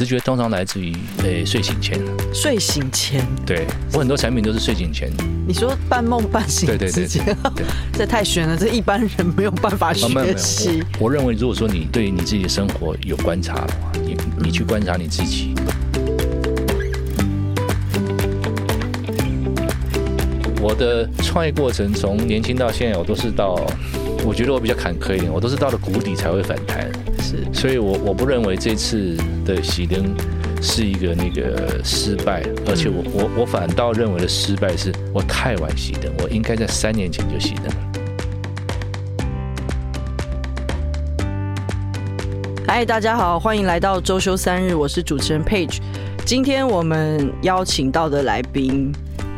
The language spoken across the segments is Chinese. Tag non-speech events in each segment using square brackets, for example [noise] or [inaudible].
直觉通常来自于呃睡醒前。睡醒前，对，我很多产品都是睡醒前。你说半梦半醒对对对，对，[laughs] 这太玄了，这一般人没有办法学习。我，我认为，如果说你对你自己的生活有观察的话，你你去观察你自己。我的创业过程从年轻到现在，我都是到，我觉得我比较坎坷一点，我都是到了谷底才会反弹。是，所以我我不认为这次的熄灯是一个那个失败，而且我我我反倒认为的失败是我太晚熄灯，我应该在三年前就熄灯。嗨，大家好，欢迎来到周休三日，我是主持人 Page。今天我们邀请到的来宾。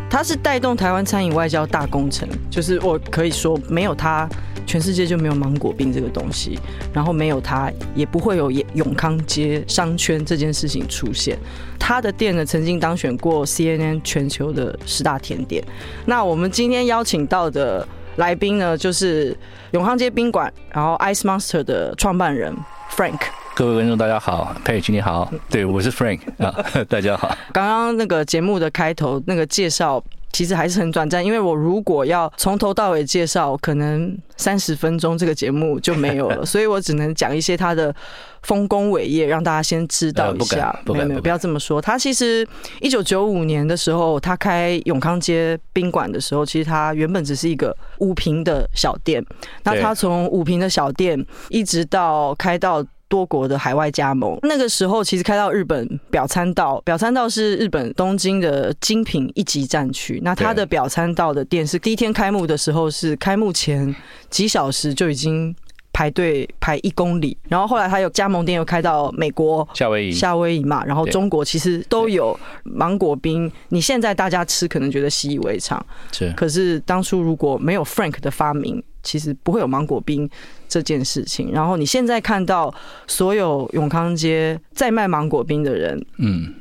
他是带动台湾餐饮外交大工程，就是我可以说，没有他，全世界就没有芒果冰这个东西，然后没有它，也不会有永康街商圈这件事情出现。他的店呢，曾经当选过 CNN 全球的十大甜点。那我们今天邀请到的来宾呢，就是永康街宾馆，然后 Ice Monster 的创办人 Frank。各位观众，大家好，佩奇你好，对，我是 Frank 啊，[laughs] 大家好。刚刚那个节目的开头那个介绍，其实还是很短暂，因为我如果要从头到尾介绍，可能三十分钟这个节目就没有了，所以我只能讲一些他的丰功伟业，让大家先知道一下。没有没有，不要这么说。他其实一九九五年的时候，他开永康街宾馆的时候，其实他原本只是一个五平的小店。那他从五平的小店一直到开到。多国的海外加盟，那个时候其实开到日本表参道，表参道是日本东京的精品一级战区。那它的表参道的店是第一天开幕的时候，是开幕前几小时就已经排队排一公里。然后后来他有加盟店又开到美国夏威夷，夏威夷嘛，然后中国其实都有芒果冰。你现在大家吃可能觉得习以为常，是。可是当初如果没有 Frank 的发明，其实不会有芒果冰这件事情。然后你现在看到所有永康街在卖芒果冰的人，嗯，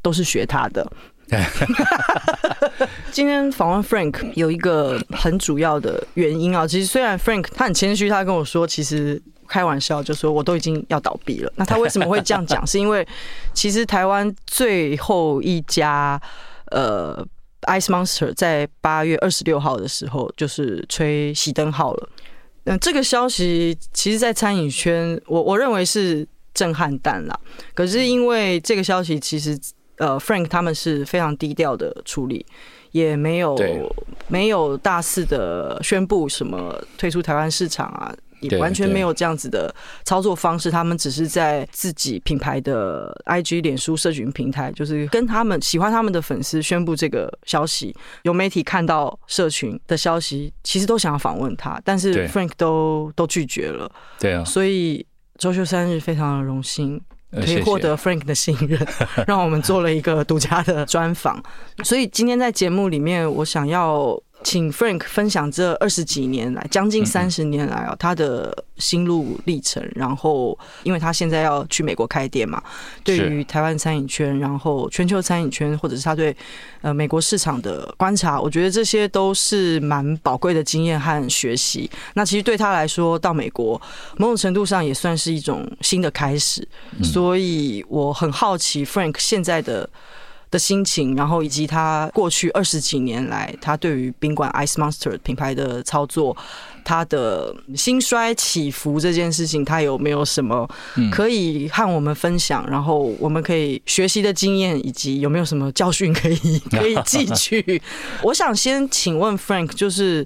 都是学他的。[laughs] 今天访问 Frank 有一个很主要的原因啊，其实虽然 Frank 他很谦虚，他跟我说，其实开玩笑就说我都已经要倒闭了。那他为什么会这样讲？[laughs] 是因为其实台湾最后一家呃。Ice Monster 在八月二十六号的时候就是吹熄灯号了。嗯，这个消息其实，在餐饮圈，我我认为是震撼弹啦。可是因为这个消息，其实呃，Frank 他们是非常低调的处理，也没有没有大肆的宣布什么退出台湾市场啊。也完全没有这样子的操作方式，他们只是在自己品牌的 IG、脸书社群平台，就是跟他们喜欢他们的粉丝宣布这个消息。有媒体看到社群的消息，其实都想要访问他，但是 Frank 都都拒绝了。对啊，所以周休三日非常的荣幸可以获得 Frank 的信任，[laughs] 让我们做了一个独家的专访。所以今天在节目里面，我想要。请 Frank 分享这二十几年来，将近三十年来啊，他的心路历程。然后，因为他现在要去美国开店嘛，对于台湾餐饮圈，然后全球餐饮圈，或者是他对呃美国市场的观察，我觉得这些都是蛮宝贵的经验和学习。那其实对他来说，到美国某种程度上也算是一种新的开始。所以我很好奇 Frank 现在的。的心情，然后以及他过去二十几年来，他对于宾馆 Ice Monster 品牌的操作，他的兴衰起伏这件事情，他有没有什么可以和我们分享？然后我们可以学习的经验，以及有没有什么教训可以 [laughs] 可以汲取？[laughs] 我想先请问 Frank，就是。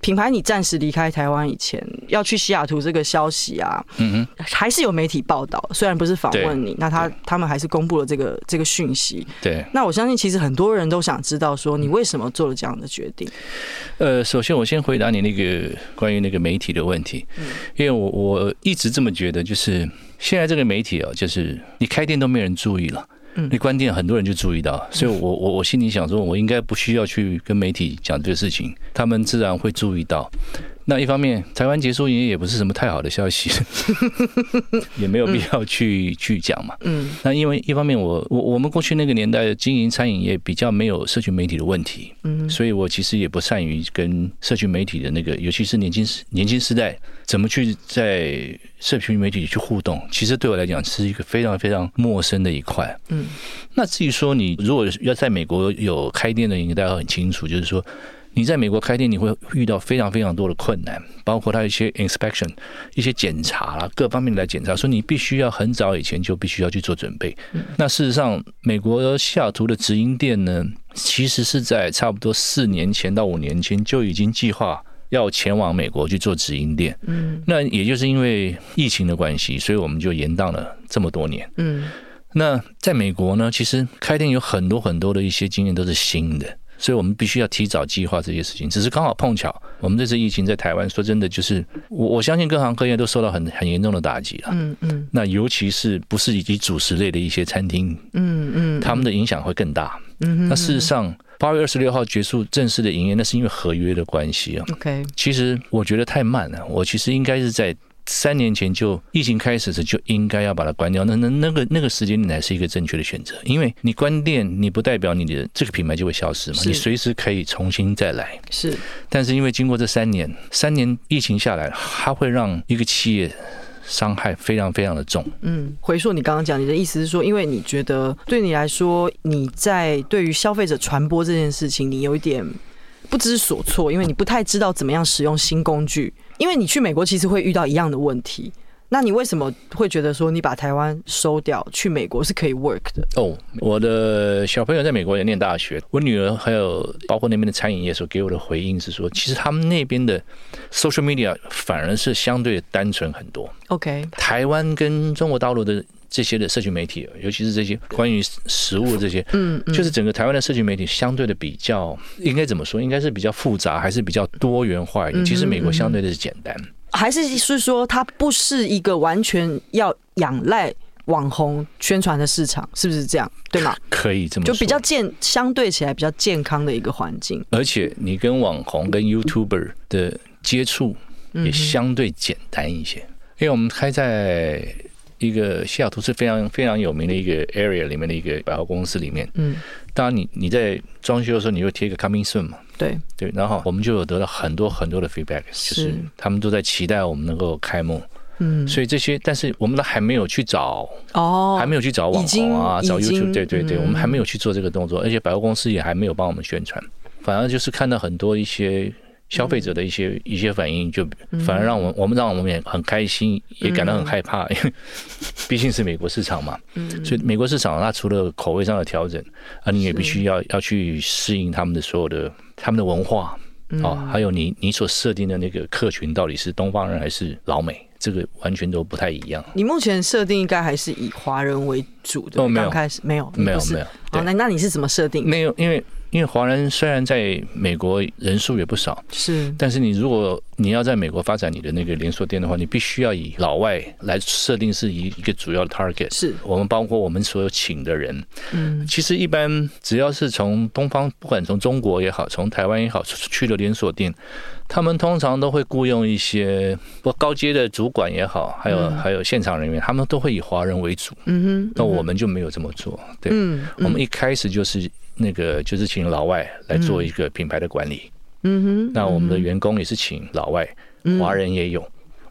品牌，你暂时离开台湾以前要去西雅图这个消息啊，嗯哼，还是有媒体报道，虽然不是访问你，那他他们还是公布了这个这个讯息。对，那我相信其实很多人都想知道说你为什么做了这样的决定。呃，首先我先回答你那个关于那个媒体的问题，嗯，因为我我一直这么觉得，就是现在这个媒体啊，就是你开店都没人注意了。你关店，很多人就注意到，所以我我我心里想说，我应该不需要去跟媒体讲这个事情，他们自然会注意到。那一方面，台湾结束营业也不是什么太好的消息，[laughs] 也没有必要去、嗯、去讲嘛。嗯。那因为一方面我，我我我们过去那个年代的经营餐饮业比较没有社群媒体的问题，嗯，所以我其实也不善于跟社群媒体的那个，尤其是年轻时年轻时代怎么去在社群媒体去互动，其实对我来讲是一个非常非常陌生的一块。嗯。那至于说你如果要在美国有开店的，应该大家很清楚，就是说。你在美国开店，你会遇到非常非常多的困难，包括它一些 inspection、一些检查啦，各方面来检查，所以你必须要很早以前就必须要去做准备。那事实上，美国西雅图的直营店呢，其实是在差不多四年前到五年前就已经计划要前往美国去做直营店。嗯，那也就是因为疫情的关系，所以我们就延宕了这么多年。嗯，那在美国呢，其实开店有很多很多的一些经验都是新的。所以我们必须要提早计划这些事情，只是刚好碰巧，我们这次疫情在台湾，说真的，就是我我相信各行各业都受到很很严重的打击了。嗯嗯。那尤其是不是以及主食类的一些餐厅，嗯嗯，他们的影响会更大。嗯。那事实上，八月二十六号结束正式的营业，那是因为合约的关系啊。OK。其实我觉得太慢了，我其实应该是在。三年前就疫情开始时就应该要把它关掉，那那那个那个时间点才是一个正确的选择，因为你关店，你不代表你的这个品牌就会消失嘛，你随时可以重新再来。是，但是因为经过这三年，三年疫情下来，它会让一个企业伤害非常非常的重。嗯，回溯你刚刚讲，你的意思是说，因为你觉得对你来说，你在对于消费者传播这件事情，你有一点不知所措，因为你不太知道怎么样使用新工具。因为你去美国其实会遇到一样的问题，那你为什么会觉得说你把台湾收掉去美国是可以 work 的？哦，我的小朋友在美国也念大学，我女儿还有包括那边的餐饮业所给我的回应是说，其实他们那边的 social media 反而是相对单纯很多。OK，台湾跟中国大陆的。这些的社群媒体，尤其是这些关于食物的这些，嗯，就是整个台湾的社群媒体相对的比较，应该怎么说？应该是比较复杂，还是比较多元化一点？其实美国相对的是简单，还是是说它不是一个完全要仰赖网红宣传的市场，是不是这样？对吗？可以这么说，就比较健，相对起来比较健康的一个环境。而且你跟网红跟 YouTuber 的接触也相对简单一些，因为我们开在。一个西雅图是非常非常有名的一个 area 里面的一个百货公司里面，嗯，当然你你在装修的时候，你会贴一个 coming soon 嘛，对。对，然后我们就有得到很多很多的 feedback，就是他们都在期待我们能够开幕，嗯，所以这些，但是我们都还没有去找哦，还没有去找网红啊，找 YouTube，对对对，我们还没有去做这个动作，而且百货公司也还没有帮我们宣传，反而就是看到很多一些。消费者的一些一些反应，就反而让我们我们让我们也很开心，也感到很害怕，因 [laughs] 为毕竟是美国市场嘛。所以美国市场它除了口味上的调整，啊，你也必须要要去适应他们的所有的他们的文化啊，还有你你所设定的那个客群到底是东方人还是老美，这个完全都不太一样。你目前设定应该还是以华人为主的。哦，没有，开始没有，没有，没有。好，那那你是怎么设定？没有，因为。因为华人虽然在美国人数也不少，是，但是你如果你要在美国发展你的那个连锁店的话，你必须要以老外来设定是一一个主要的 target。是我们包括我们所有请的人，嗯，其实一般只要是从东方，不管从中国也好，从台湾也好，去了连锁店，他们通常都会雇佣一些不高阶的主管也好，还有还有现场人员，他们都会以华人为主。嗯哼，那我们就没有这么做。对，我们一开始就是。那个就是请老外来做一个品牌的管理，嗯哼，那我们的员工也是请老外，华人也有，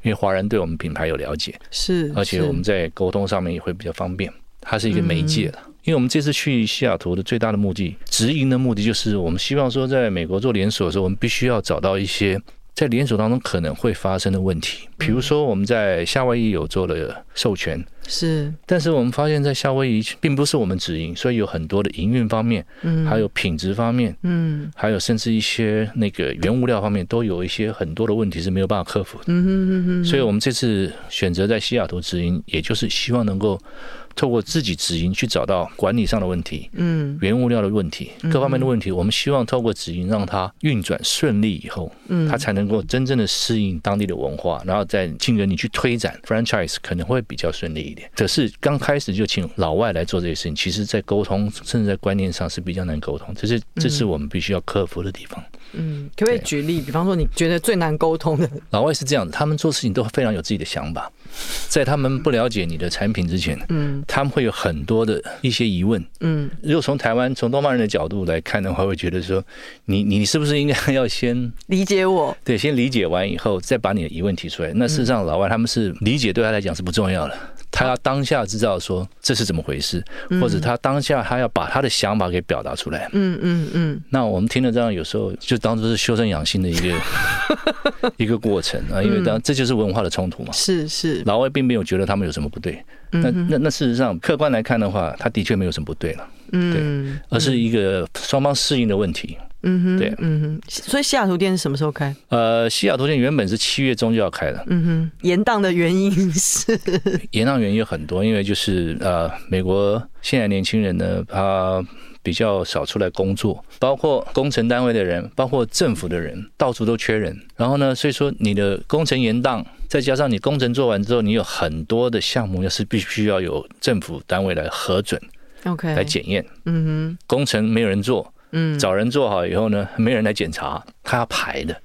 因为华人对我们品牌有了解，是，而且我们在沟通上面也会比较方便，它是一个媒介了。因为我们这次去西雅图的最大的目的，直营的目的就是我们希望说，在美国做连锁的时候，我们必须要找到一些。在连锁当中可能会发生的问题，比如说我们在夏威夷有做了授权，是，但是我们发现，在夏威夷并不是我们直营，所以有很多的营运方面，嗯，还有品质方面，嗯，还有甚至一些那个原物料方面，都有一些很多的问题是没有办法克服的，嗯哼嗯哼，所以我们这次选择在西雅图直营，也就是希望能够。透过自己直营去找到管理上的问题，嗯，原物料的问题，各方面的问题，我们希望透过直营让它运转顺利以后，嗯，它才能够真正的适应当地的文化，然后再进而你去推展 franchise 可能会比较顺利一点。可是刚开始就请老外来做这些事情，其实在沟通甚至在观念上是比较难沟通，这是这是我们必须要克服的地方。嗯，可不可以举例？比方说，你觉得最难沟通的？老外是这样的，他们做事情都非常有自己的想法，在他们不了解你的产品之前，嗯，他们会有很多的一些疑问，嗯。如果从台湾从东方人的角度来看的话，会觉得说，你你是不是应该要先理解我？对，先理解完以后再把你的疑问提出来。那事实上，老外他们是理解对他来讲是不重要的。他要当下知道说这是怎么回事，或者他当下他要把他的想法给表达出来。嗯嗯嗯。那我们听了这样，有时候就当做是修身养性的一个 [laughs] 一个过程啊，因为当这就是文化的冲突嘛。是是。老外并没有觉得他们有什么不对。那那那事实上，客观来看的话，他的确没有什么不对了。嗯。对，而是一个双方适应的问题。嗯哼，对，嗯哼，所以西雅图店是什么时候开？呃，西雅图店原本是七月中就要开的。嗯哼，延宕的原因是延宕原因有很多，因为就是呃，美国现在年轻人呢，他比较少出来工作，包括工程单位的人，包括政府的人，到处都缺人。然后呢，所以说你的工程延宕，再加上你工程做完之后，你有很多的项目要是必须要有政府单位来核准，OK，来检验。嗯哼，工程没有人做。嗯，找人做好以后呢，没人来检查，他要排的，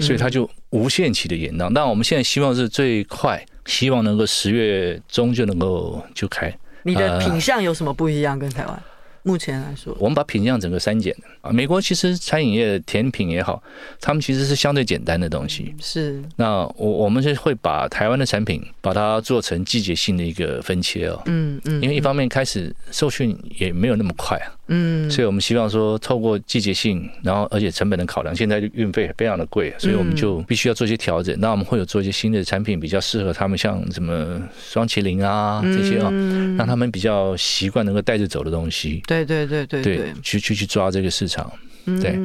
所以他就无限期的延宕。但我们现在希望是最快，希望能够十月中就能够就开。你的品相有什么不一样？跟台湾？目前来说，我们把品相整个删减啊。美国其实餐饮业甜品也好，他们其实是相对简单的东西。是。那我我们是会把台湾的产品把它做成季节性的一个分切哦。嗯嗯。因为一方面开始受训也没有那么快啊。嗯。所以我们希望说透过季节性，然后而且成本的考量，现在运费非常的贵，所以我们就必须要做一些调整。那我们会有做一些新的产品，比较适合他们，像什么双麒麟啊这些啊，让他们比较习惯能够带着走的东西。对对对对对，去去去抓这个市场，对。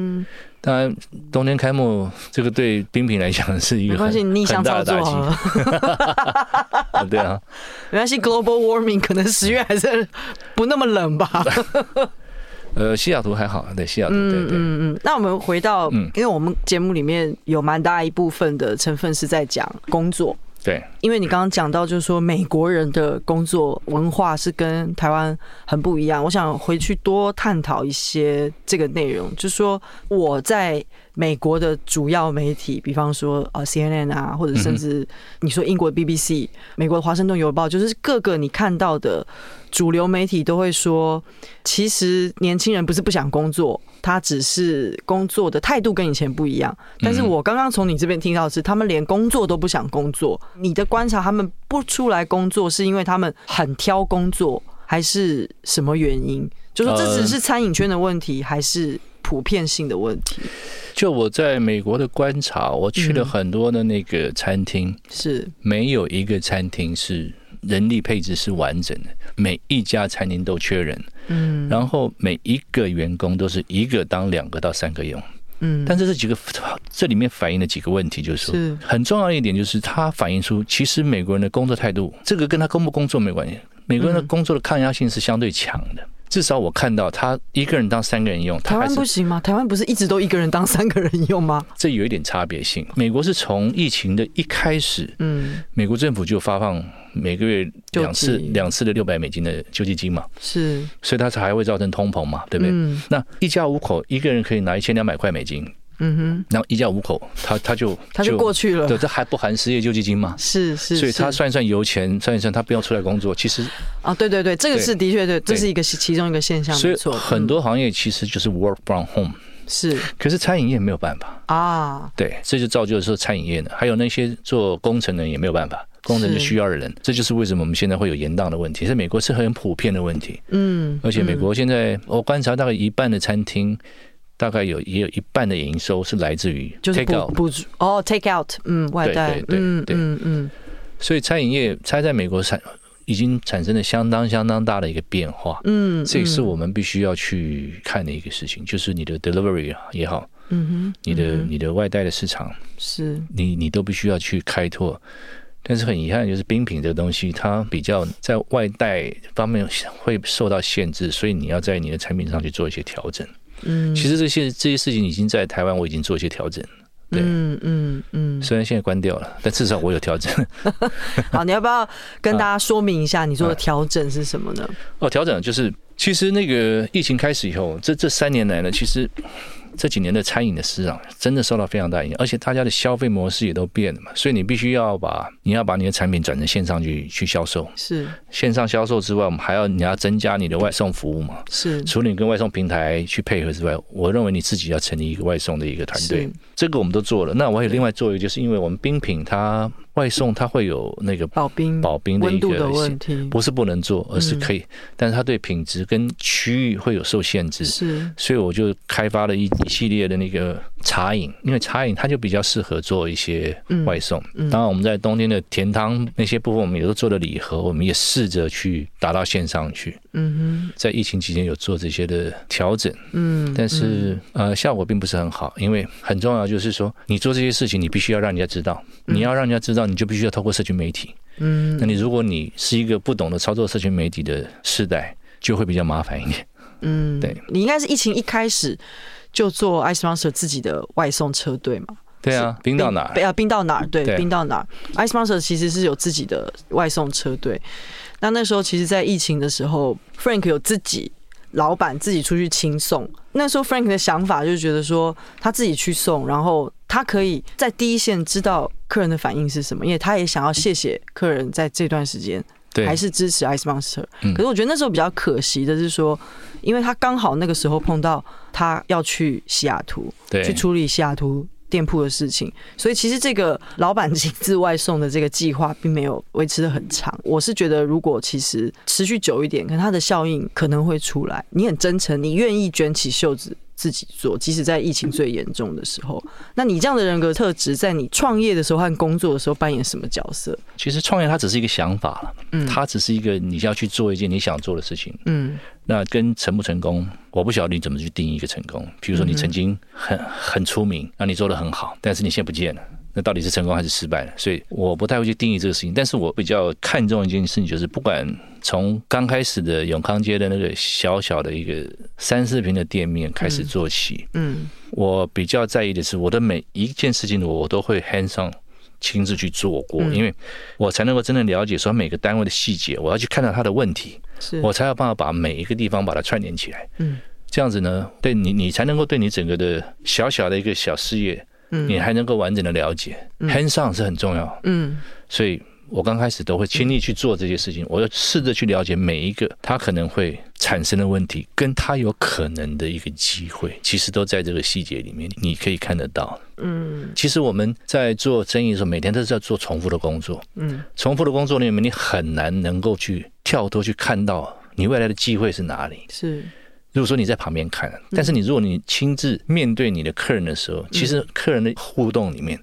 当然，冬天开幕这个对冰品来讲是一个很很大的打击。[laughs] 对啊，[laughs] 没关系，Global Warming 可能十月还是不那么冷吧。[laughs] 呃，西雅图还好，对西雅图，对对。嗯嗯。那我们回到，因为我们节目里面有蛮大一部分的成分是在讲工作。对，因为你刚刚讲到，就是说美国人的工作文化是跟台湾很不一样。我想回去多探讨一些这个内容，就是说我在美国的主要媒体，比方说呃 CNN 啊，或者甚至你说英国的 BBC、美国的华盛顿邮报，就是各个你看到的主流媒体都会说，其实年轻人不是不想工作。他只是工作的态度跟以前不一样，但是我刚刚从你这边听到的是，他们连工作都不想工作。你的观察，他们不出来工作，是因为他们很挑工作，还是什么原因？就说这只是餐饮圈的问题，还是普遍性的问题？就我在美国的观察，我去了很多的那个餐厅，是。没有一个餐厅是人力配置是完整的，每一家餐厅都缺人。嗯，然后每一个员工都是一个当两个到三个用，嗯，但是这几个这里面反映了几个问题，就是说很重要一点就是它反映出其实美国人的工作态度，这个跟他工不工作没关系，美国人的工作的抗压性是相对强的。至少我看到他一个人当三个人用，台湾不行吗？台湾不是一直都一个人当三个人用吗？这有一点差别性。美国是从疫情的一开始，嗯，美国政府就发放每个月两次两次的六百美金的救济金嘛，是，所以它才会造成通膨嘛，对不对？嗯，那一家五口一个人可以拿一千两百块美金。嗯哼，然后一家五口，他他就他就过去了，对，这还不含失业救济金嘛？是是，所以他算一算油钱，算一算他不要出来工作，其实啊，对对对，这个是的确对，这是一个其中一个现象，所以。很多行业其实就是 work from home，是，可是餐饮业没有办法。啊，对，这就造就了说餐饮业呢，还有那些做工程的也没有办法，工程就需要的人，这就是为什么我们现在会有延宕的问题，在美国是很普遍的问题，嗯，而且美国现在我观察大概一半的餐厅。大概有也有一半的营收是来自于 take out，哦，take out，嗯，外带，对对对对，嗯嗯，所以餐饮业它在美国产已经产生了相当相当大的一个变化，嗯，这也是我们必须要去看的一个事情，就是你的 delivery 也好，嗯哼，你的你的外带的市场是，你你都必须要去开拓，但是很遗憾，就是冰品这个东西，它比较在外带方面会受到限制，所以你要在你的产品上去做一些调整。嗯，其实这些这些事情已经在台湾，我已经做一些调整。对，嗯嗯嗯，虽然现在关掉了，但至少我有调整。[laughs] 好，你要不要跟大家说明一下你做的调整是什么呢？哦，调整就是其实那个疫情开始以后，这这三年来呢，其实这几年的餐饮的市场真的受到非常大影响，而且大家的消费模式也都变了嘛，所以你必须要把你要把你的产品转成线上去去销售。是线上销售之外，我们还要你要增加你的外送服务嘛？是除了你跟外送平台去配合之外，我认为你自己要成立一个外送的一个团队，这个我们都做了。那我还有另外做一个，就是因为我们冰品它。外送它会有那个保冰保冰的一个温度的问题，不是不能做，而是可以，但是它对品质跟区域会有受限制。是，所以我就开发了一一系列的那个茶饮，因为茶饮它就比较适合做一些外送。当然我们在冬天的甜汤那些部分，我们也都做了礼盒，我们也试着去打到线上去。嗯哼，在疫情期间有做这些的调整。嗯，但是呃效果并不是很好，因为很重要就是说你做这些事情，你必须要让人家知道，你要让人家知道。你就必须要透过社群媒体，嗯，那你如果你是一个不懂得操作社群媒体的世代，就会比较麻烦一点，嗯，对，你应该是疫情一开始就做 Ice Monster 自己的外送车队嘛？对啊，冰到哪儿？啊，冰到哪儿？对，冰到哪儿？Ice Monster 其实是有自己的外送车队。那那时候，其实，在疫情的时候，Frank 有自己老板自己出去亲送。那时候，Frank 的想法就是觉得说，他自己去送，然后他可以在第一线知道。客人的反应是什么？因为他也想要谢谢客人在这段时间还是支持 Ice Monster。可是我觉得那时候比较可惜的是说，因为他刚好那个时候碰到他要去西雅图，去处理西雅图店铺的事情，所以其实这个老板亲自外送的这个计划并没有维持的很长。我是觉得，如果其实持续久一点，可能它的效应可能会出来。你很真诚，你愿意卷起袖子。自己做，即使在疫情最严重的时候，那你这样的人格特质，在你创业的时候和工作的时候扮演什么角色？其实创业它只是一个想法了，嗯，它只是一个你要去做一件你想做的事情，嗯，那跟成不成功，我不晓得你怎么去定义一个成功。比如说你曾经很很出名，那你做的很好，但是你现在不见了。那到底是成功还是失败了？所以我不太会去定义这个事情，但是我比较看重一件事情，就是不管从刚开始的永康街的那个小小的一个三四平的店面开始做起，嗯，我比较在意的是我的每一件事情，我都会 hands on 亲自去做过，因为我才能够真正了解说每个单位的细节，我要去看到他的问题，是。我才有办法把每一个地方把它串联起来，嗯，这样子呢，对你你才能够对你整个的小小的一个小事业。嗯。你还能够完整的了解，hands on 是很重要。嗯，所以我刚开始都会亲力去做这些事情，我要试着去了解每一个他可能会产生的问题，跟他有可能的一个机会，其实都在这个细节里面，你可以看得到。嗯，其实我们在做生意的时候，每天都是在做重复的工作。嗯，重复的工作里面，你很难能够去跳脱去看到你未来的机会是哪里。是。如果说你在旁边看，但是你如果你亲自面对你的客人的时候，其实客人的互动里面，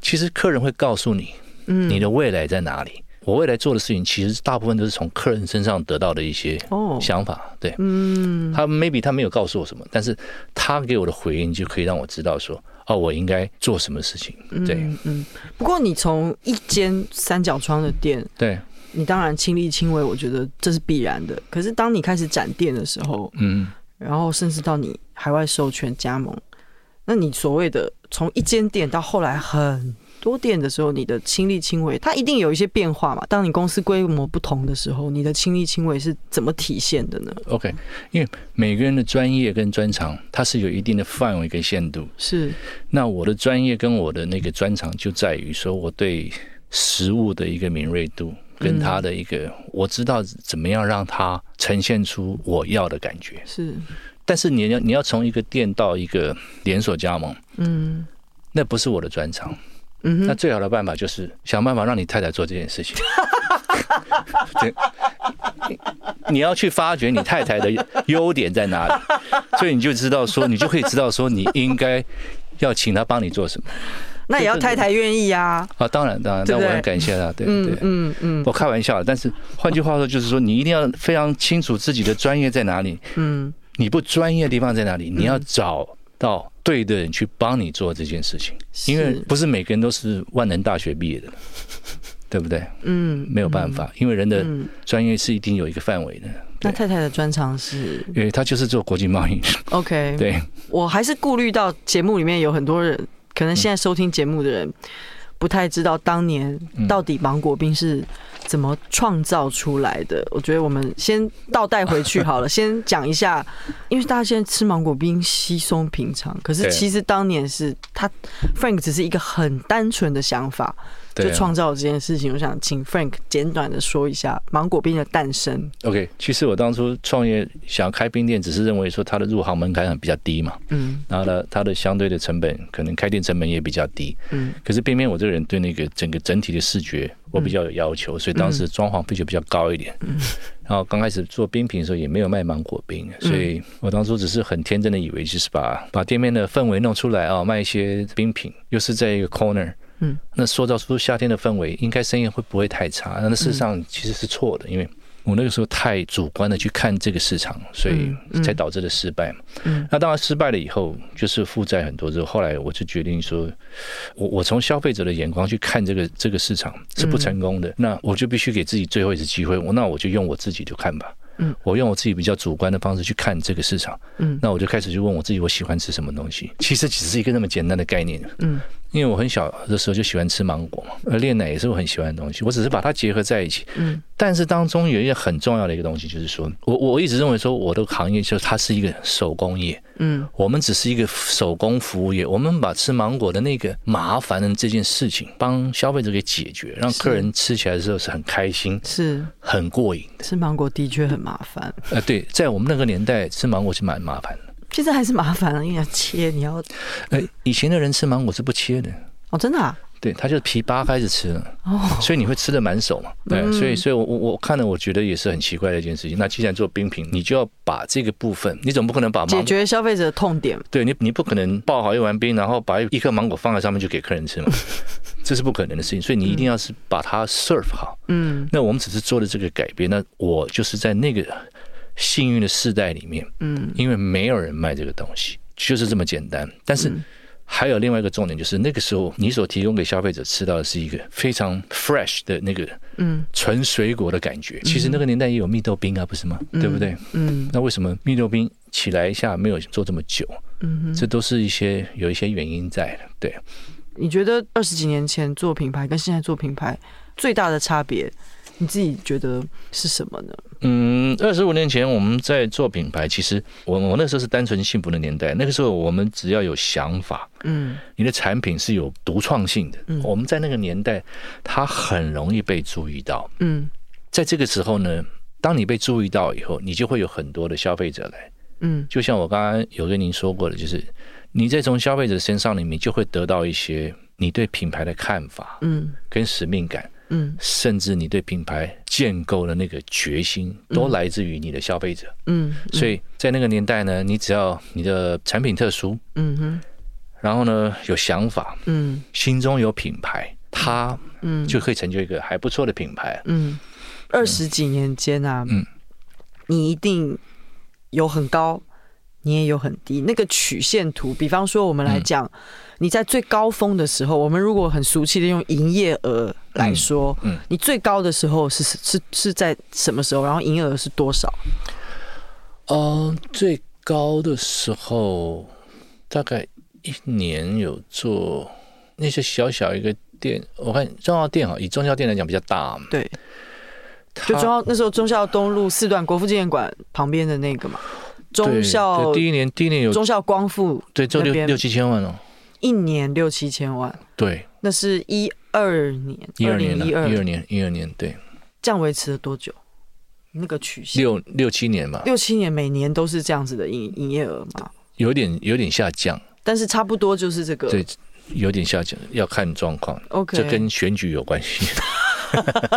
其实客人会告诉你，你的未来在哪里。我未来做的事情，其实大部分都是从客人身上得到的一些想法。对，嗯，他 maybe 他没有告诉我什么，但是他给我的回应就可以让我知道说，哦，我应该做什么事情。对，嗯。不过你从一间三角窗的店，对。你当然亲力亲为，我觉得这是必然的。可是当你开始展店的时候，嗯，然后甚至到你海外授权加盟，那你所谓的从一间店到后来很多店的时候，你的亲力亲为，它一定有一些变化嘛。当你公司规模不同的时候，你的亲力亲为是怎么体现的呢？OK，因为每个人的专业跟专长，它是有一定的范围跟限度。是，那我的专业跟我的那个专长就在于说，我对食物的一个敏锐度。跟他的一个，我知道怎么样让他呈现出我要的感觉。是，但是你要你要从一个店到一个连锁加盟，嗯，那不是我的专长。嗯，那最好的办法就是想办法让你太太做这件事情。[laughs] 对，你要去发掘你太太的优点在哪里，[laughs] 所以你就知道说，你就可以知道说，你应该要请她帮你做什么。那也要太太愿意啊！啊，当然当然，那我很感谢她。对对嗯嗯，我开玩笑，但是换句话说，就是说你一定要非常清楚自己的专业在哪里。嗯，你不专业的地方在哪里？你要找到对的人去帮你做这件事情，因为不是每个人都是万能大学毕业的，[laughs] 对不对？嗯，没有办法，因为人的专业是一定有一个范围的。那太太的专长是？因为他就是做国际贸易。OK，[laughs] 对，我还是顾虑到节目里面有很多人。可能现在收听节目的人不太知道，当年到底芒果冰是怎么创造出来的？我觉得我们先倒带回去好了，[laughs] 先讲一下，因为大家现在吃芒果冰稀松平常，可是其实当年是他 Frank 只是一个很单纯的想法。就创造了这件事情，我想请 Frank 简短的说一下芒果冰的诞生。OK，其实我当初创业想要开冰店，只是认为说它的入行门槛很比较低嘛，嗯，然后呢，它的相对的成本可能开店成本也比较低，嗯，可是偏偏我这个人对那个整个整体的视觉我比较有要求，所以当时装潢费就比较高一点，嗯，然后刚开始做冰品的时候也没有卖芒果冰，所以我当初只是很天真的以为就是把把店面的氛围弄出来啊，卖一些冰品，又是在一个 corner。嗯，那塑造出夏天的氛围，应该生意会不会太差？那事实上其实是错的，因为我那个时候太主观的去看这个市场，所以才导致了失败嘛。嗯，那当然失败了以后，就是负债很多之后，后来我就决定说，我我从消费者的眼光去看这个这个市场是不成功的，那我就必须给自己最后一次机会，我那我就用我自己就看吧。嗯，我用我自己比较主观的方式去看这个市场。嗯，那我就开始去问我自己，我喜欢吃什么东西？其实只是一个那么简单的概念。嗯。因为我很小的时候就喜欢吃芒果嘛，而炼奶也是我很喜欢的东西。我只是把它结合在一起。嗯。但是当中有一个很重要的一个东西，就是说我我一直认为说我的行业就是它是一个手工业。嗯。我们只是一个手工服务业，我们把吃芒果的那个麻烦的这件事情帮消费者给解决，让客人吃起来的时候是很开心，是很过瘾。吃芒果的确很麻烦。呃，对，在我们那个年代吃芒果是蛮麻烦的。现在还是麻烦了，因为要切，你要。呃，以前的人吃芒果是不切的哦，真的啊？对，他就是皮扒开始吃了哦，所以你会吃的满手嘛。对，所以，所以我我我看了，我觉得也是很奇怪的一件事情。那既然做冰品，你就要把这个部分，你总不可能把解决消费者的痛点。对你，你不可能爆好一碗冰，然后把一颗芒果放在上面就给客人吃嘛，[laughs] 这是不可能的事情。所以你一定要是把它 serve 好。嗯，那我们只是做了这个改变。那我就是在那个。幸运的世代里面，嗯，因为没有人卖这个东西，就是这么简单。但是还有另外一个重点，就是那个时候你所提供给消费者吃到的是一个非常 fresh 的那个，嗯，纯水果的感觉。其实那个年代也有蜜豆冰啊，不是吗？对不对？嗯，那为什么蜜豆冰起来一下没有做这么久？嗯，这都是一些有一些原因在的。对，你觉得二十几年前做品牌跟现在做品牌最大的差别？你自己觉得是什么呢？嗯，二十五年前我们在做品牌，其实我我那时候是单纯幸福的年代。那个时候我们只要有想法，嗯，你的产品是有独创性的，嗯，我们在那个年代，它很容易被注意到，嗯，在这个时候呢，当你被注意到以后，你就会有很多的消费者来，嗯，就像我刚刚有跟您说过的，就是你在从消费者身上里面就会得到一些你对品牌的看法，嗯，跟使命感。嗯，甚至你对品牌建构的那个决心，都来自于你的消费者。嗯，所以在那个年代呢，你只要你的产品特殊，嗯哼，然后呢有想法，嗯，心中有品牌，它嗯。就可以成就一个还不错的品牌。嗯，二十几年间啊，嗯，你一定有很高，你也有很低，那个曲线图。比方说，我们来讲。你在最高峰的时候，我们如果很俗气的用营业额来说，嗯，你最高的时候是是是在什么时候？然后营业额是多少？呃，最高的时候大概一年有做那些小小一个店，我看中药店哈，以中药店来讲比较大嘛，对，就忠孝那时候中校东路四段国父纪念馆旁边的那个嘛，忠孝第一年第一年有中校光复，对，就六六七千万哦。一年六七千万，对，那是一二年，一二年，一二。年，一二年，对，这样维持了多久？那个曲线？六六七年嘛，六七年每年都是这样子的营营业额嘛，有点有点下降，但是差不多就是这个，对，有点下降，要看状况，OK，这跟选举有关系。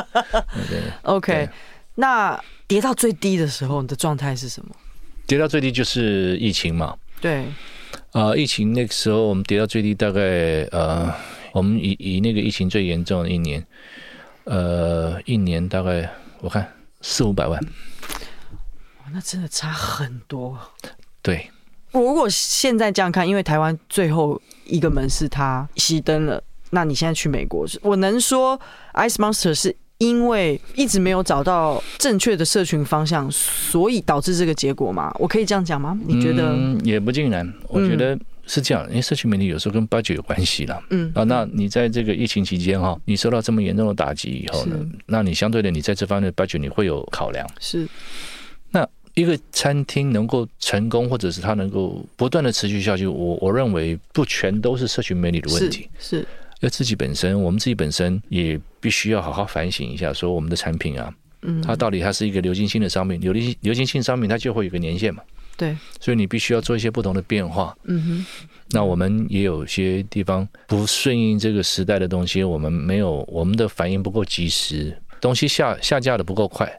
[laughs] OK，那跌到最低的时候，你的状态是什么？跌到最低就是疫情嘛，对。啊、呃，疫情那个时候我们跌到最低，大概呃，我们以以那个疫情最严重的一年，呃，一年大概我看四五百万，那真的差很多。对，我如果现在这样看，因为台湾最后一个门是它熄灯了，那你现在去美国，我能说 Ice Monster 是？因为一直没有找到正确的社群方向，所以导致这个结果吗？我可以这样讲吗？你觉得？嗯，也不尽然。我觉得是这样，因为社群媒体有时候跟 budget 有关系啦。嗯啊，那你在这个疫情期间哈，你受到这么严重的打击以后呢，那你相对的你在这方面的 budget 你会有考量。是。那一个餐厅能够成功，或者是它能够不断的持续下去，我我认为不全都是社群媒体的问题。是。是要自己本身，我们自己本身也必须要好好反省一下，说我们的产品啊，嗯，它到底它是一个流行性的商品，流行流行性商品它就会有个年限嘛。对，所以你必须要做一些不同的变化。嗯哼，那我们也有些地方不顺应这个时代的东西，我们没有我们的反应不够及时，东西下下架的不够快，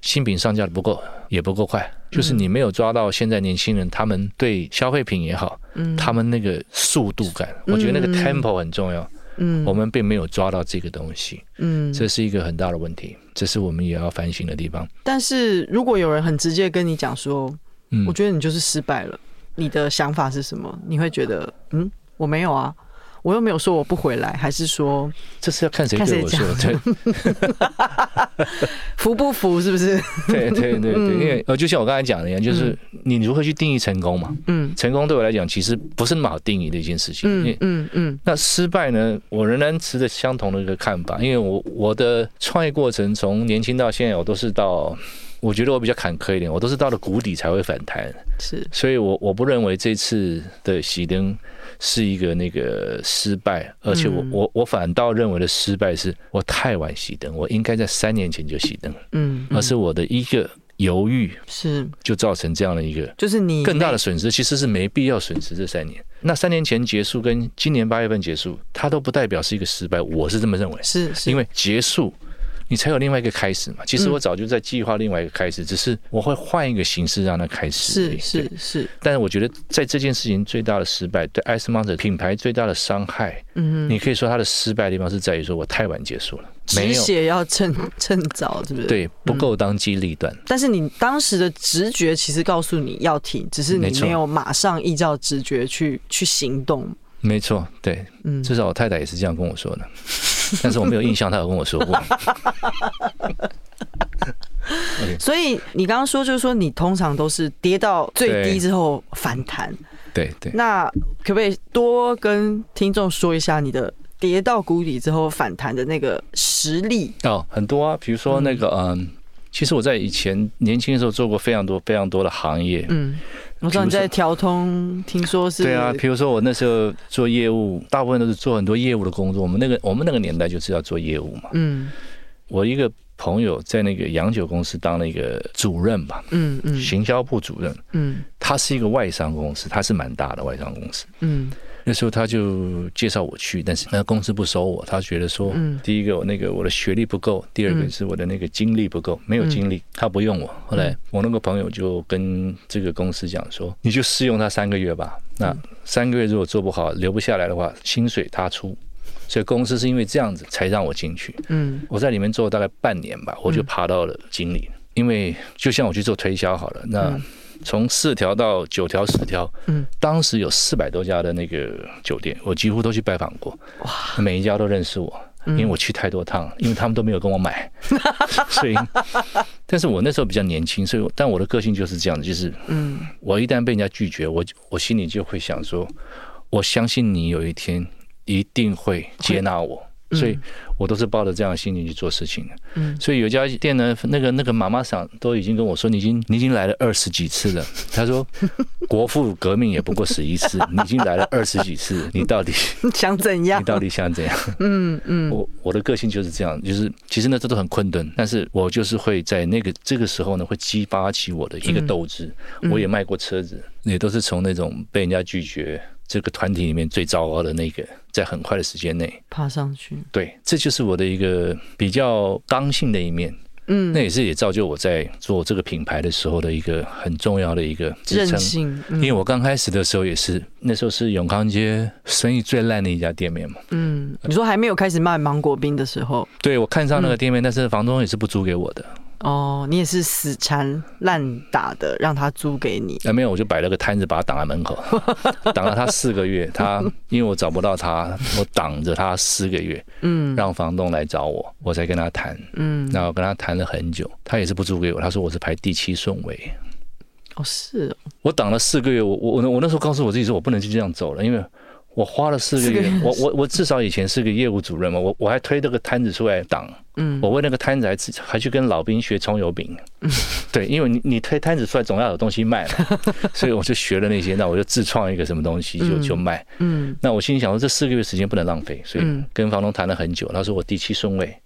新品上架的不够也不够快，就是你没有抓到现在年轻人他们对消费品也好，嗯，他们那个速度感，我觉得那个 tempo 很重要。嗯，我们并没有抓到这个东西，嗯，这是一个很大的问题，这是我们也要反省的地方。但是如果有人很直接跟你讲说，我觉得你就是失败了。你的想法是什么？你会觉得，嗯，我没有啊，我又没有说我不回来，还是说这是要看谁对我说？对，[laughs] 服不服是不是？对对对对，因为呃，就像我刚才讲的一样，就是你如何去定义成功嘛？嗯，成功对我来讲其实不是那么好定义的一件事情。嗯嗯嗯。那失败呢？我仍然持着相同的一个看法，因为我我的创业过程从年轻到现在，我都是到。我觉得我比较坎坷一点，我都是到了谷底才会反弹，是，所以我我不认为这次的熄灯是一个那个失败，而且我我我反倒认为的失败是我太晚熄灯，我应该在三年前就熄灯，嗯，而是我的一个犹豫是。就造成这样的一个，就是你更大的损失，其实是没必要损失这三年，那三年前结束跟今年八月份结束，它都不代表是一个失败，我是这么认为，是，是。因为结束。你才有另外一个开始嘛？其实我早就在计划另外一个开始，只是我会换一个形式让它开始。是是是。但是我觉得在这件事情最大的失败，对 Ice Mountain 品牌最大的伤害，嗯，你可以说它的失败的地方是在于说我太晚结束了，止血要趁趁早，是不是？对，不够当机立断。但是你当时的直觉其实告诉你要停，只是你没有马上依照直觉去去行动。没错，对，嗯，至少我太太也是这样跟我说的，[laughs] 但是我没有印象他有跟我说过。[laughs] [laughs] 所以你刚刚说，就是说你通常都是跌到最低之后反弹，对对。对，那可不可以多跟听众说一下你的跌到谷底之后反弹的那个实力？哦，很多啊，比如说那个嗯。嗯其实我在以前年轻的时候做过非常多非常多的行业。嗯，我知道你在调通，听说是。对啊，比如说我那时候做业务，大部分都是做很多业务的工作。我们那个我们那个年代就是要做业务嘛。嗯。我一个朋友在那个洋酒公司当了一个主任吧。嗯嗯。行销部主任。嗯。他是一个外商公司，他是蛮大的外商公司。嗯。那时候他就介绍我去，但是那个公司不收我。他觉得说，第一个我那个我的学历不够，第二个是我的那个经历不够，没有经历，他不用我。后来我那个朋友就跟这个公司讲说，你就试用他三个月吧。那三个月如果做不好，留不下来的话，薪水他出。所以公司是因为这样子才让我进去。嗯，我在里面做了大概半年吧，我就爬到了经理。因为就像我去做推销好了，那。从四条到九条、十条，嗯，当时有四百多家的那个酒店，我几乎都去拜访过，哇，每一家都认识我，因为我去太多趟，因为他们都没有跟我买，[laughs] 所以，但是我那时候比较年轻，所以，但我的个性就是这样子，就是，嗯，我一旦被人家拒绝，我我心里就会想说，我相信你有一天一定会接纳我。所以，我都是抱着这样的心情去做事情的。嗯，所以有一家店呢，那个那个妈妈桑都已经跟我说，你已经你已经来了二十几次了。[laughs] 他说，国父革命也不过死一次，[laughs] 你已经来了二十几次，你到底 [laughs] 想怎样？你到底想怎样？嗯嗯，我我的个性就是这样，就是其实呢，这都很困顿，但是我就是会在那个这个时候呢，会激发起我的一个斗志。我也卖过车子，也都是从那种被人家拒绝。这个团体里面最糟糕的那个，在很快的时间内爬上去。对，这就是我的一个比较刚性的一面。嗯，那也是也造就我在做这个品牌的时候的一个很重要的一个支撑。嗯，因为我刚开始的时候也是，那时候是永康街生意最烂的一家店面嘛。嗯，你说还没有开始卖芒果冰的时候，对，我看上那个店面，但是房东也是不租给我的。哦，你也是死缠烂打的让他租给你？哎，没有，我就摆了个摊子把他挡在门口，挡了他四个月。他因为我找不到他，我挡着他四个月，嗯，让房东来找我，我才跟他谈，嗯，然后跟他谈了很久，他也是不租给我，他说我是排第七顺位。哦，是哦，我挡了四个月，我我我那时候告诉我自己说，我不能就这样走了，因为我花了四个月，我我我至少以前是个业务主任嘛，我我还推这个摊子出来挡，嗯，我为那个摊子还还去跟老兵学葱油饼，嗯，对，因为你你推摊子出来总要有东西卖嘛，[laughs] 所以我就学了那些，那我就自创一个什么东西就就卖，嗯，那我心里想说这四个月时间不能浪费，所以跟房东谈了很久，他说我第七顺位。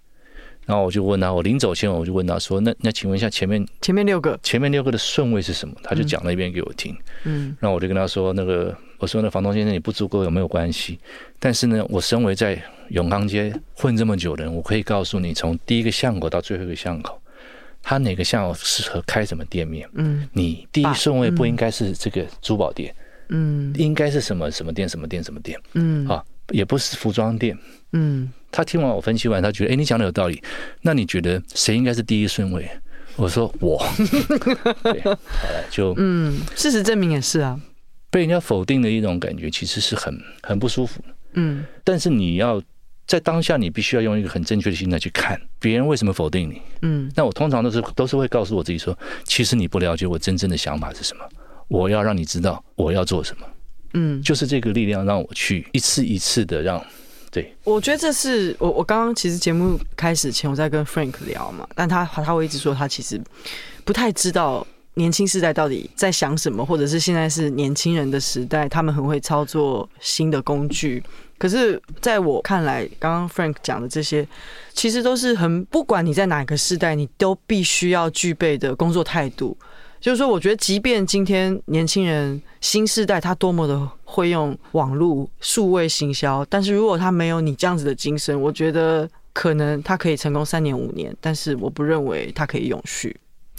然后我就问他，我临走前我就问他说：“那那请问一下，前面前面六个，前面六个的顺位是什么？”他就讲了一遍给我听。嗯，然后我就跟他说：“那个，我说那房东先生，你不足够有没有关系？但是呢，我身为在永康街混这么久的人，我可以告诉你，从第一个巷口到最后一个巷口，他哪个巷口适合开什么店面？嗯，你第一顺位不应该是这个珠宝店，嗯，应该是什么什么店什么店什么店？嗯，啊，也不是服装店，嗯。”他听完我分析完，他觉得，哎，你讲的有道理。那你觉得谁应该是第一顺位？我说我。对，好了，就嗯，事实证明也是啊。被人家否定的一种感觉，其实是很很不舒服。嗯，但是你要在当下，你必须要用一个很正确的心态去看别人为什么否定你。嗯，那我通常都是都是会告诉我自己说，其实你不了解我真正的想法是什么。我要让你知道我要做什么。嗯，就是这个力量让我去一次一次的让。对，我觉得这是我我刚刚其实节目开始前我在跟 Frank 聊嘛，但他他会一直说他其实不太知道年轻世代到底在想什么，或者是现在是年轻人的时代，他们很会操作新的工具。可是在我看来，刚刚 Frank 讲的这些，其实都是很不管你在哪个世代，你都必须要具备的工作态度。就是说，我觉得，即便今天年轻人新世代他多么的会用网络数位行销，但是如果他没有你这样子的精神，我觉得可能他可以成功三年五年，但是我不认为他可以永续。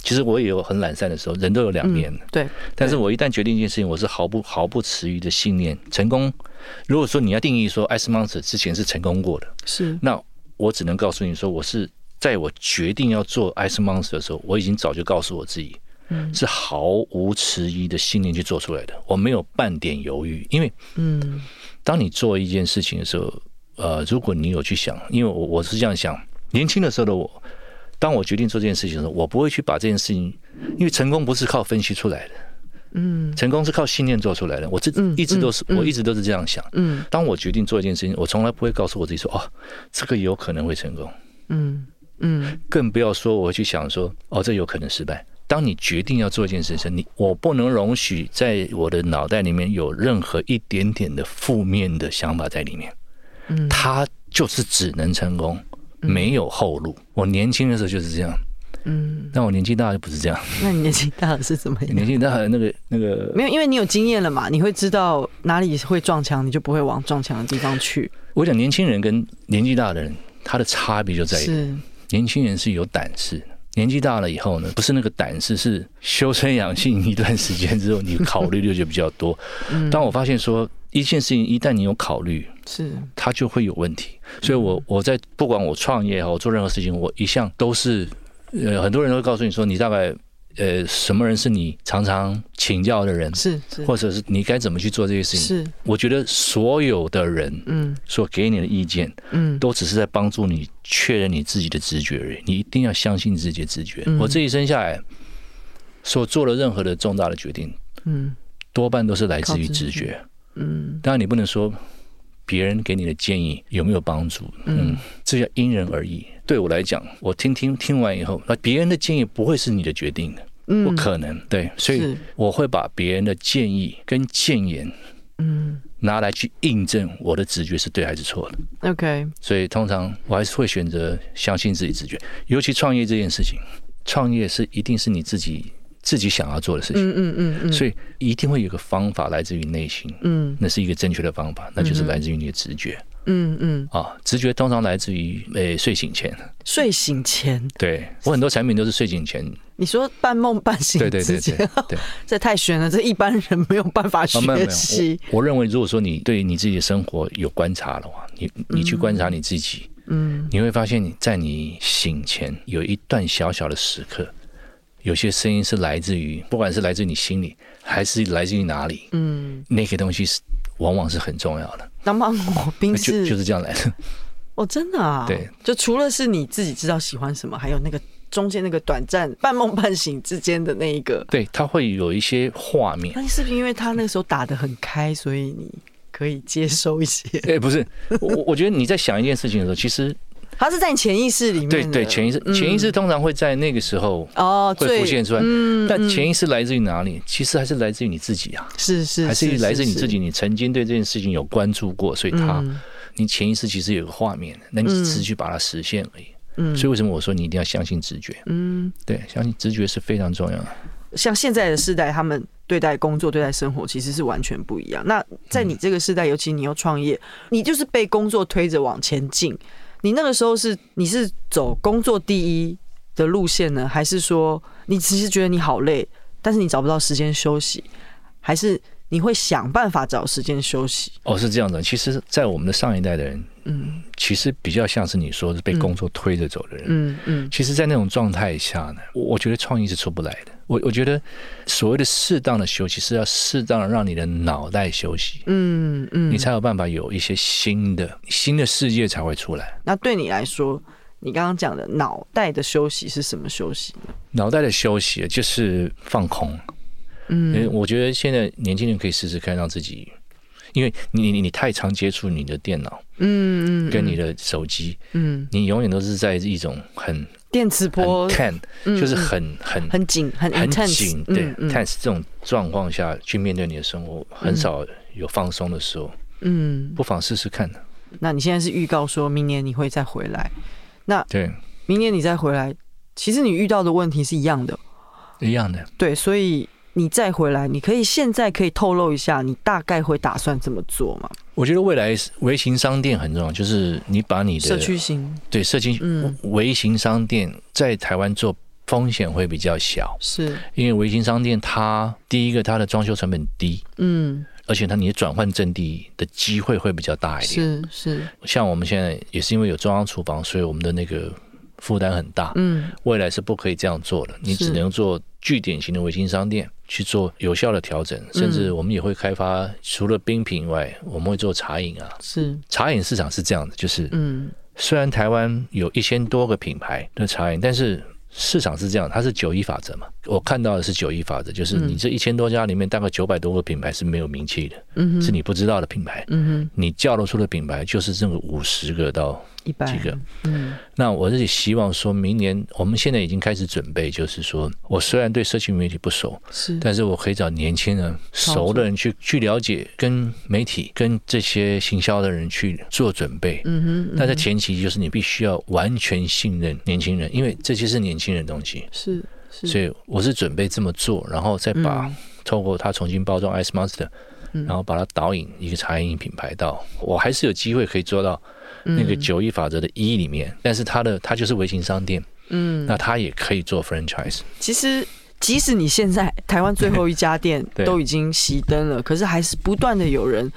其实我也有很懒散的时候，人都有两面。嗯。对，但是我一旦决定一件事情，我是毫不毫不迟疑的信念。成功，如果说你要定义说 Ice Monster 之前是成功过的，是，那我只能告诉你说，我是在我决定要做 Ice Monster 的时候，我已经早就告诉我自己。是毫无迟疑的信念去做出来的，我没有半点犹豫，因为，嗯，当你做一件事情的时候，呃，如果你有去想，因为我我是这样想，年轻的时候的我，当我决定做这件事情的时候，我不会去把这件事情，因为成功不是靠分析出来的，嗯，成功是靠信念做出来的，我这一直都是，我一直都是这样想，嗯，当我决定做一件事情，我从来不会告诉我自己说，哦，这个有可能会成功，嗯嗯，更不要说我会去想说，哦，这有可能失败。当你决定要做一件事情，你我不能容许在我的脑袋里面有任何一点点的负面的想法在里面。嗯，他就是只能成功，没有后路。我年轻的时候就是这样，嗯，但我年纪大就不是这样。那你年纪大了是怎么样？年纪大了那个那个没有，因为你有经验了嘛，你会知道哪里会撞墙，你就不会往撞墙的地方去。我讲年轻人跟年纪大的人，他的差别就在于，是年轻人是有胆识。年纪大了以后呢，不是那个胆识，是修身养性一段时间之后，你考虑的就比较多。[laughs] 当我发现说一件事情一旦你有考虑，是它就会有问题。所以我我在不管我创业也好，我做任何事情，我一向都是呃，很多人都会告诉你说，你大概。呃，什么人是你常常请教的人？是，是或者是你该怎么去做这些事情？是，我觉得所有的人，嗯，所给你的意见，嗯，都只是在帮助你确认你自己的直觉而已。你一定要相信自己的直觉。嗯，我这一生下来所做的任何的重大的决定，嗯，多半都是来自于直觉。嗯，当然你不能说别人给你的建议有没有帮助，嗯，这叫因人而异。对我来讲，我听听听完以后，那别人的建议不会是你的决定的，嗯不可能。对，所以我会把别人的建议跟建言，嗯，拿来去印证我的直觉是对还是错的。OK，所以通常我还是会选择相信自己直觉，尤其创业这件事情，创业是一定是你自己自己想要做的事情。嗯嗯嗯嗯，所以一定会有个方法来自于内心，嗯，那是一个正确的方法，那就是来自于你的直觉。嗯嗯啊，直觉通常来自于诶睡醒前。睡醒前，对我很多产品都是睡醒前。你说半梦半醒，对对对对，[laughs] 这太玄了，这一般人没有办法学习。我认为，如果说你对你自己的生活有观察的话，你你去观察你自己，嗯，你会发现你在你醒前有一段小小的时刻，有些声音是来自于，不管是来自于你心里，还是来自于哪里，嗯，那个东西是往往是很重要的。当芒果冰室就就是这样来的。哦，真的啊？对，就除了是你自己知道喜欢什么，还有那个中间那个短暂半梦半醒之间的那一个，对，他会有一些画面。那是不是因为他那个时候打的很开，所以你可以接收一些？[laughs] 哎、欸，不是，我我觉得你在想一件事情的时候，其实。他是在你潜意识里面，对对，潜意识，潜意识通常会在那个时候哦，会浮现出来。嗯，但潜意识来自于哪里？其实还是来自于你自己啊，是是，还是来自于你自己。你曾经对这件事情有关注过，所以他，你潜意识其实有个画面，那你只是去把它实现而已。嗯，所以为什么我说你一定要相信直觉？嗯，对，相信直觉是非常重要的。像现在的世代，他们对待工作、对待生活其实是完全不一样。那在你这个世代，尤其你又创业，你就是被工作推着往前进。你那个时候是你是走工作第一的路线呢，还是说你其实觉得你好累，但是你找不到时间休息，还是你会想办法找时间休息？哦，是这样的。其实，在我们的上一代的人，嗯，其实比较像是你说是被工作推着走的人，嗯嗯。其实，在那种状态下呢，我我觉得创意是出不来的。我我觉得所谓的适当的休息是要适当的让你的脑袋休息，嗯嗯，你才有办法有一些新的新的世界才会出来。那对你来说，你刚刚讲的脑袋的休息是什么休息呢？脑袋的休息就是放空，嗯，我觉得现在年轻人可以试试看，让自己，因为你你你太常接触你的电脑，嗯嗯，跟你的手机，嗯，你永远都是在一种很。电磁波看就是很很很紧很很紧，对，tense 这种状况下去面对你的生活，很少有放松的时候。嗯，不妨试试看。那你现在是预告说明年你会再回来？那对，明年你再回来，其实你遇到的问题是一样的，一样的。对，所以你再回来，你可以现在可以透露一下，你大概会打算怎么做吗？我觉得未来微型商店很重要，就是你把你的社区型对社区嗯。微型商店在台湾做风险会比较小，是。因为微型商店它第一个它的装修成本低，嗯，而且它你的转换阵地的机会会比较大一点，是是。像我们现在也是因为有中央厨房，所以我们的那个负担很大，嗯，未来是不可以这样做的，你只能做据点型的维新商店。去做有效的调整，甚至我们也会开发除了冰品以外，我们会做茶饮啊。是茶饮市场是这样的，就是嗯，虽然台湾有一千多个品牌的茶饮，但是市场是这样，它是九一法则嘛。我看到的是九一法则，就是你这一千多家里面，大概九百多个品牌是没有名气的，嗯，是你不知道的品牌，嗯哼，你叫得出的品牌就是这个五十个到。几个，嗯，那我自己希望说，明年我们现在已经开始准备，就是说我虽然对社群媒体不熟，是，但是我可以找年轻人熟的人去去了解，跟媒体跟这些行销的人去做准备，嗯哼。那在前期就是你必须要完全信任年轻人，因为这些是年轻人的东西，是，是，所以我是准备这么做，然后再把透过它重新包装 Ice Monster，然后把它导引一个茶饮品牌到，我还是有机会可以做到。那个九一法则的一里面，但是它的它就是微型商店，嗯，那它也可以做 franchise。其实，即使你现在台湾最后一家店 [laughs] 都已经熄灯了，可是还是不断的有人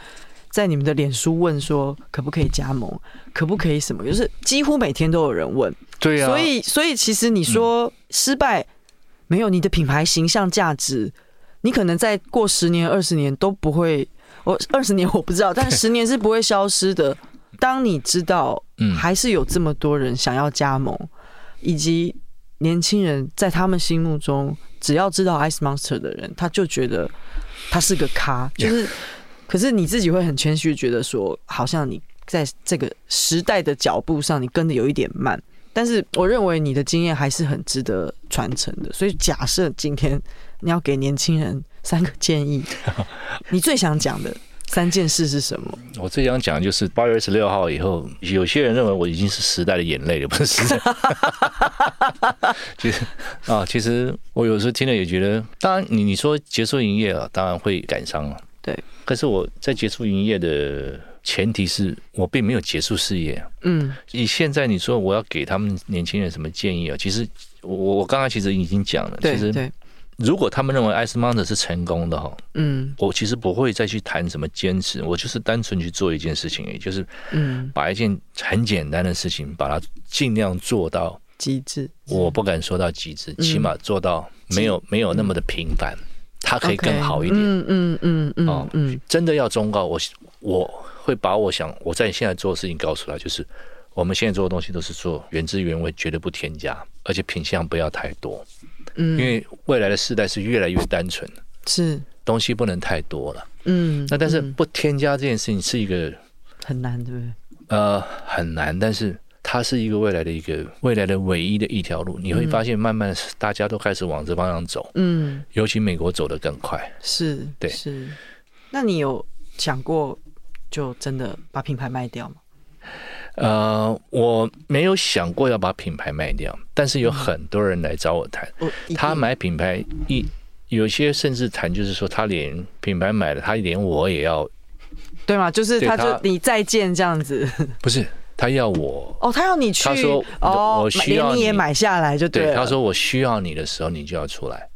在你们的脸书问说，可不可以加盟，可不可以什么，就是几乎每天都有人问。对呀，所以所以其实你说失败没有你的品牌形象价值，你可能再过十年二十年都不会，我二十年我不知道，但十年是不会消失的。当你知道，还是有这么多人想要加盟，以及年轻人在他们心目中，只要知道 Ice Monster 的人，他就觉得他是个咖。就是，可是你自己会很谦虚，觉得说，好像你在这个时代的脚步上，你跟的有一点慢。但是，我认为你的经验还是很值得传承的。所以，假设今天你要给年轻人三个建议，[laughs] 你最想讲的。三件事是什么？我最想讲的就是八月二十六号以后，有些人认为我已经是时代的眼泪了，不是时代。[laughs] 其实啊，其实我有时候听了也觉得，当然你你说结束营业啊，当然会感伤啊。对。可是我在结束营业的前提是我并没有结束事业。嗯。以现在你说我要给他们年轻人什么建议啊？其实我我刚刚其实已经讲了，其实对。如果他们认为 Ice Mountain 是成功的哈，嗯，我其实不会再去谈什么坚持，我就是单纯去做一件事情，也就是，嗯，把一件很简单的事情，把它尽量做到极致。我不敢说到极致，起码做到没有没有那么的平凡，它可以更好一点。嗯嗯嗯嗯，哦，真的要忠告我，我会把我想我在现在做的事情告诉他，就是。我们现在做的东西都是做原汁原味，绝对不添加，而且品相不要太多。嗯，因为未来的世代是越来越单纯，是东西不能太多了。嗯，那但是不添加这件事情是一个很难，对不对？呃，很难，但是它是一个未来的一个未来的唯一的一条路。你会发现，慢慢大家都开始往这方向走。嗯，尤其美国走得更快。是，对，是。那你有想过就真的把品牌卖掉吗？呃，我没有想过要把品牌卖掉，但是有很多人来找我谈，嗯、他买品牌一有些甚至谈就是说他连品牌买了，他连我也要，对吗？就是他就你再见这样子，[laughs] 不是他要我哦，他要你去，他说哦，我需要你也买下来就对，对，他说我需要你的时候你就要出来.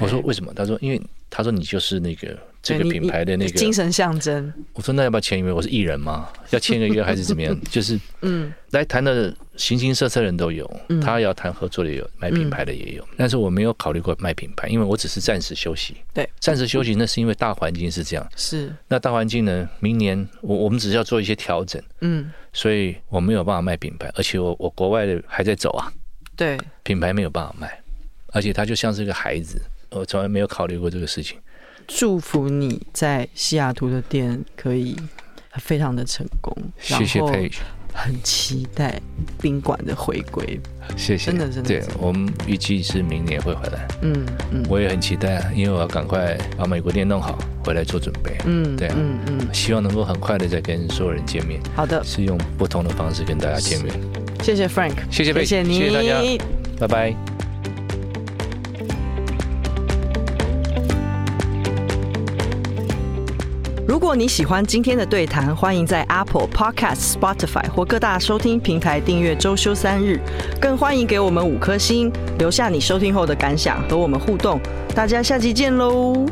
我说为什么？他说因为他说你就是那个。这个品牌的那个精神象征，我说那要不要签约？我是艺人吗？要签个约还是怎么样？[laughs] 就是嗯，来谈的形形色色人都有，他要谈合作的也有，卖品牌的也有。但是我没有考虑过卖品牌，因为我只是暂时休息。对，暂时休息那是因为大环境是这样。是。那大环境呢？明年我我们只是要做一些调整。嗯。所以我没有办法卖品牌，而且我我国外的还在走啊。对。品牌没有办法卖，而且他就像是一个孩子，我从来没有考虑过这个事情。祝福你在西雅图的店可以非常的成功，谢谢佩。很期待宾馆的回归，谢谢，真的真的。对，我们预计是明年会回来。嗯嗯，我也很期待，因为我要赶快把美国店弄好，回来做准备。嗯，对，嗯嗯，希望能够很快的再跟所有人见面。好的，是用不同的方式跟大家见面。谢谢 Frank，谢谢佩，谢谢你，谢谢大家，拜拜。如果你喜欢今天的对谈，欢迎在 Apple Podcast、Spotify 或各大收听平台订阅《周休三日》，更欢迎给我们五颗星，留下你收听后的感想和我们互动。大家下期见喽！